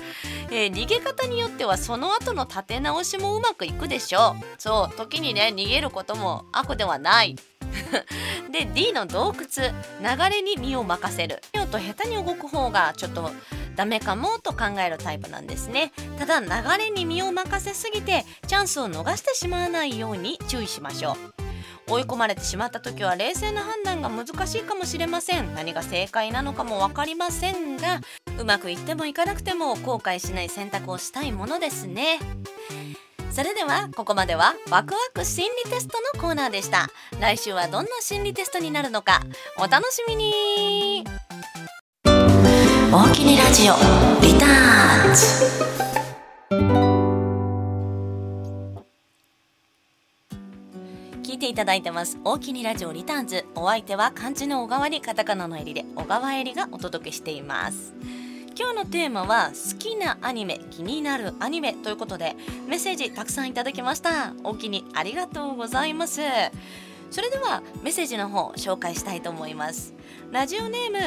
A: えー、逃げ方によってはその後の立て直しもうまくいくでしょう。そう時にね逃げることも悪ではない。で D の洞窟。流れに身を任せる。ちょっと下手に動く方がちょっとダメかもと考えるタイプなんですね。ただ流れに身を任せすぎてチャンスを逃してしまわないように注意しましょう。追い込まれてしまった時は冷静な判断が難しいかもしれません。何が正解なのかも分かりませんがうまくいってもいかなくても後悔しない選択をしたいものですね。それではここまではワクワク心理テストのコーナーでした。来週はどんな心理テストになるのかお楽しみに。大きにラジオリターンズ。聞いていただいてます大きにラジオリターンズ。お相手は漢字の小川にカタカナの襟で小川襟がお届けしています今日のテーマは好きなアニメ気になるアニメということでメッセージたくさんいただきました。お気にありがとうございます。それではメッセージの方紹介したいと思います。ラジオネーム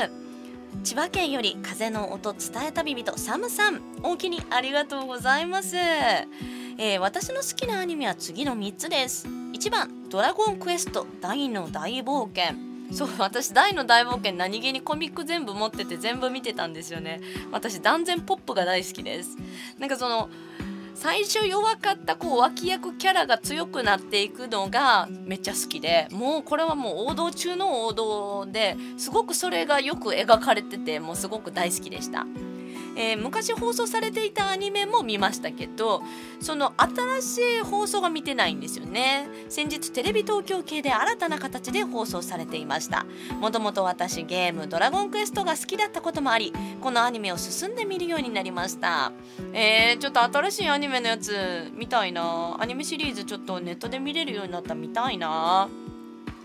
A: 千葉県より風の音伝え旅人サムさん。大きにありがとうございます、えー、私の好きなアニメは次の3つです。1番ドラゴンクエスト大の大冒険。そう私大の大冒険何気にコミック全部持ってて全部見てたんですよね私断然ポップが大好きですなんかその最初弱かったこう脇役キャラが強くなっていくのがめっちゃ好きでもうこれはもう王道中の王道ですごくそれがよく描かれててもうすごく大好きでした。えー、昔放送されていたアニメも見ましたけどその新しい放送が見てないんですよね。先日テレビ東京系で新たな形で放送されていました。もともと私ゲーム「ドラゴンクエスト」が好きだったこともありこのアニメを進んで見るようになりました。えー、ちょっと新しいアニメのやつ見たいな。アニメシリーズちょっとネットで見れるようになったら見たいな。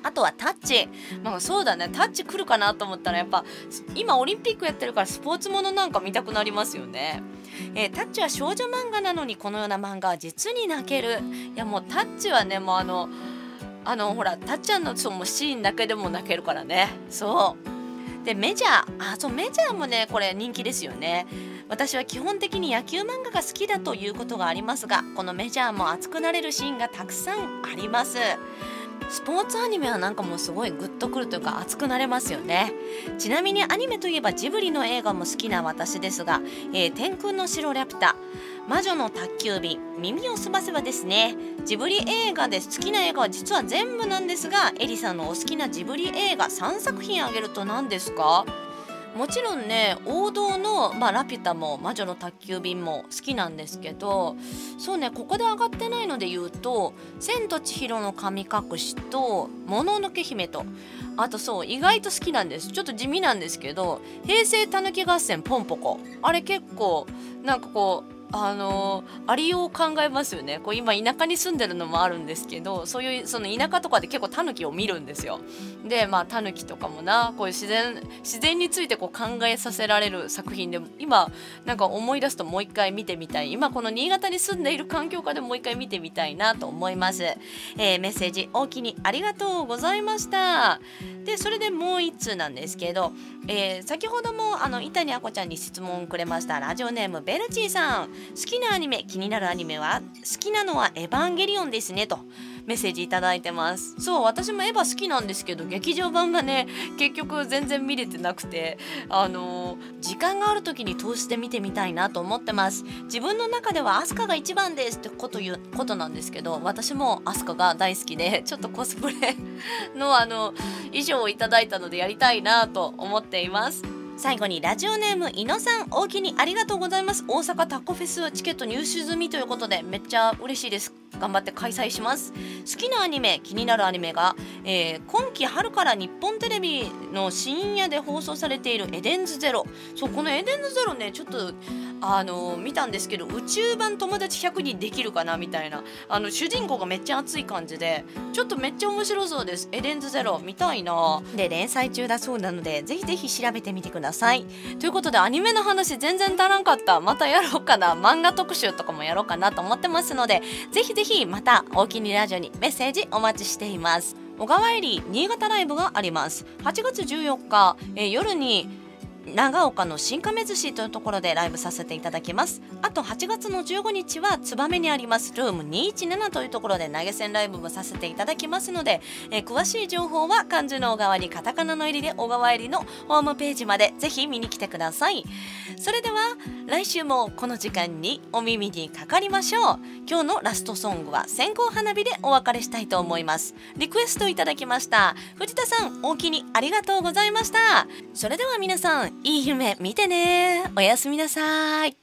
A: あとはタッチ、まあ、そうだね。タッチ来るかなと思ったらやっぱ今オリンピックやってるからスポーツものなんか見たくなりますよね。えー、タッチは少女漫画なのにこのような漫画は実に泣ける。いやもうタッチはねもうあのあのほらタッちゃんのそのシーンだけでも泣けるからね。そう。でメジャー。あそうメジャーもねこれ人気ですよね。私は基本的に野球漫画が好きだということがありますがこのメジャーも熱くなれるシーンがたくさんあります。スポーツアニメはなんかもうすごいグッとくるというか熱くなれますよね。ちなみにアニメといえばジブリの映画も好きな私ですが「えー、天空の城ラピュタ」「魔女の宅急便」「耳をすませば」ですねジブリ映画で好きな映画は実は全部なんですがエリさんのお好きなジブリ映画3作品あげると何ですか？もちろんね王道の、まあ、ラピュタも魔女の宅急便も好きなんですけどそうねここで上がってないので言うと「千と千尋の神隠し」と「もののけ姫」とあとそう意外と好きなんです。ちょっと地味なんですけど「平成たぬき合戦ポンポコ」あれ結構なんかこうあのありよう考えますよね。こう今田舎に住んでるのもあるんですけどそういうその田舎とかで結構タヌキを見るんですよ。でまあタヌキとかもなこういう自然自然についてこう考えさせられる作品で今なんか思い出すともう一回見てみたい。今この新潟に住んでいる環境下でもう一回見てみたいなと思います、えー、メッセージ大きにありがとうございました。でそれでもう一通なんですけど、えー、先ほどもあの伊谷あこちゃんに質問くれましたラジオネームベルチーさん。好きなアニメ気になるアニメは好きなのはエヴァンゲリオンですねとメッセージいただいてます。そう私もエヴァ好きなんですけど劇場版がね結局全然見れてなくてあの時間がある時に通して見てみたいなと思ってます。自分の中ではアスカが一番ですってこと言うことなんですけど私もアスカが大好きでちょっとコスプレのあの衣装をいただいたのでやりたいなと思っています。最後にラジオネームいのさん大きにありがとうございます。大阪タコフェスチケット入手済みということでめっちゃ嬉しいです。頑張って開催します。好きなアニメ気になるアニメが、えー今季春から日本テレビの深夜で放送されているエデンズゼロそうこのエデンズゼロねちょっとあの見たんですけど宇宙版友達100人できるかなみたいな。あの主人公がめっちゃ熱い感じでちょっとめっちゃ面白そうです。エデンズゼロ見たいな。で連載中だそうなのでぜひぜひ調べてみてください。ということでアニメの話全然足らんかった。またやろうかな。漫画特集とかもやろうかなと思ってますのでぜひぜひまたお気にラジオにメッセージお待ちしています。小川入り新潟ライブがあります。8月14日、えー夜に長岡の新亀寿司というところでライブさせていただきます。あと8月の15日は燕にあります。ルーム217というところで投げ銭ライブもさせていただきますので、えー詳しい情報は漢字の小川にカタカナの入りで小川入りのホームページまでぜひ見に来てください。それでは来週もこの時間にお耳にかかりましょう。今日のラストソングは線香花火でお別れしたいと思います。リクエストいただきました。藤田さん大きにありがとうございました。それでは皆さんいい夢見てね。おやすみなさい。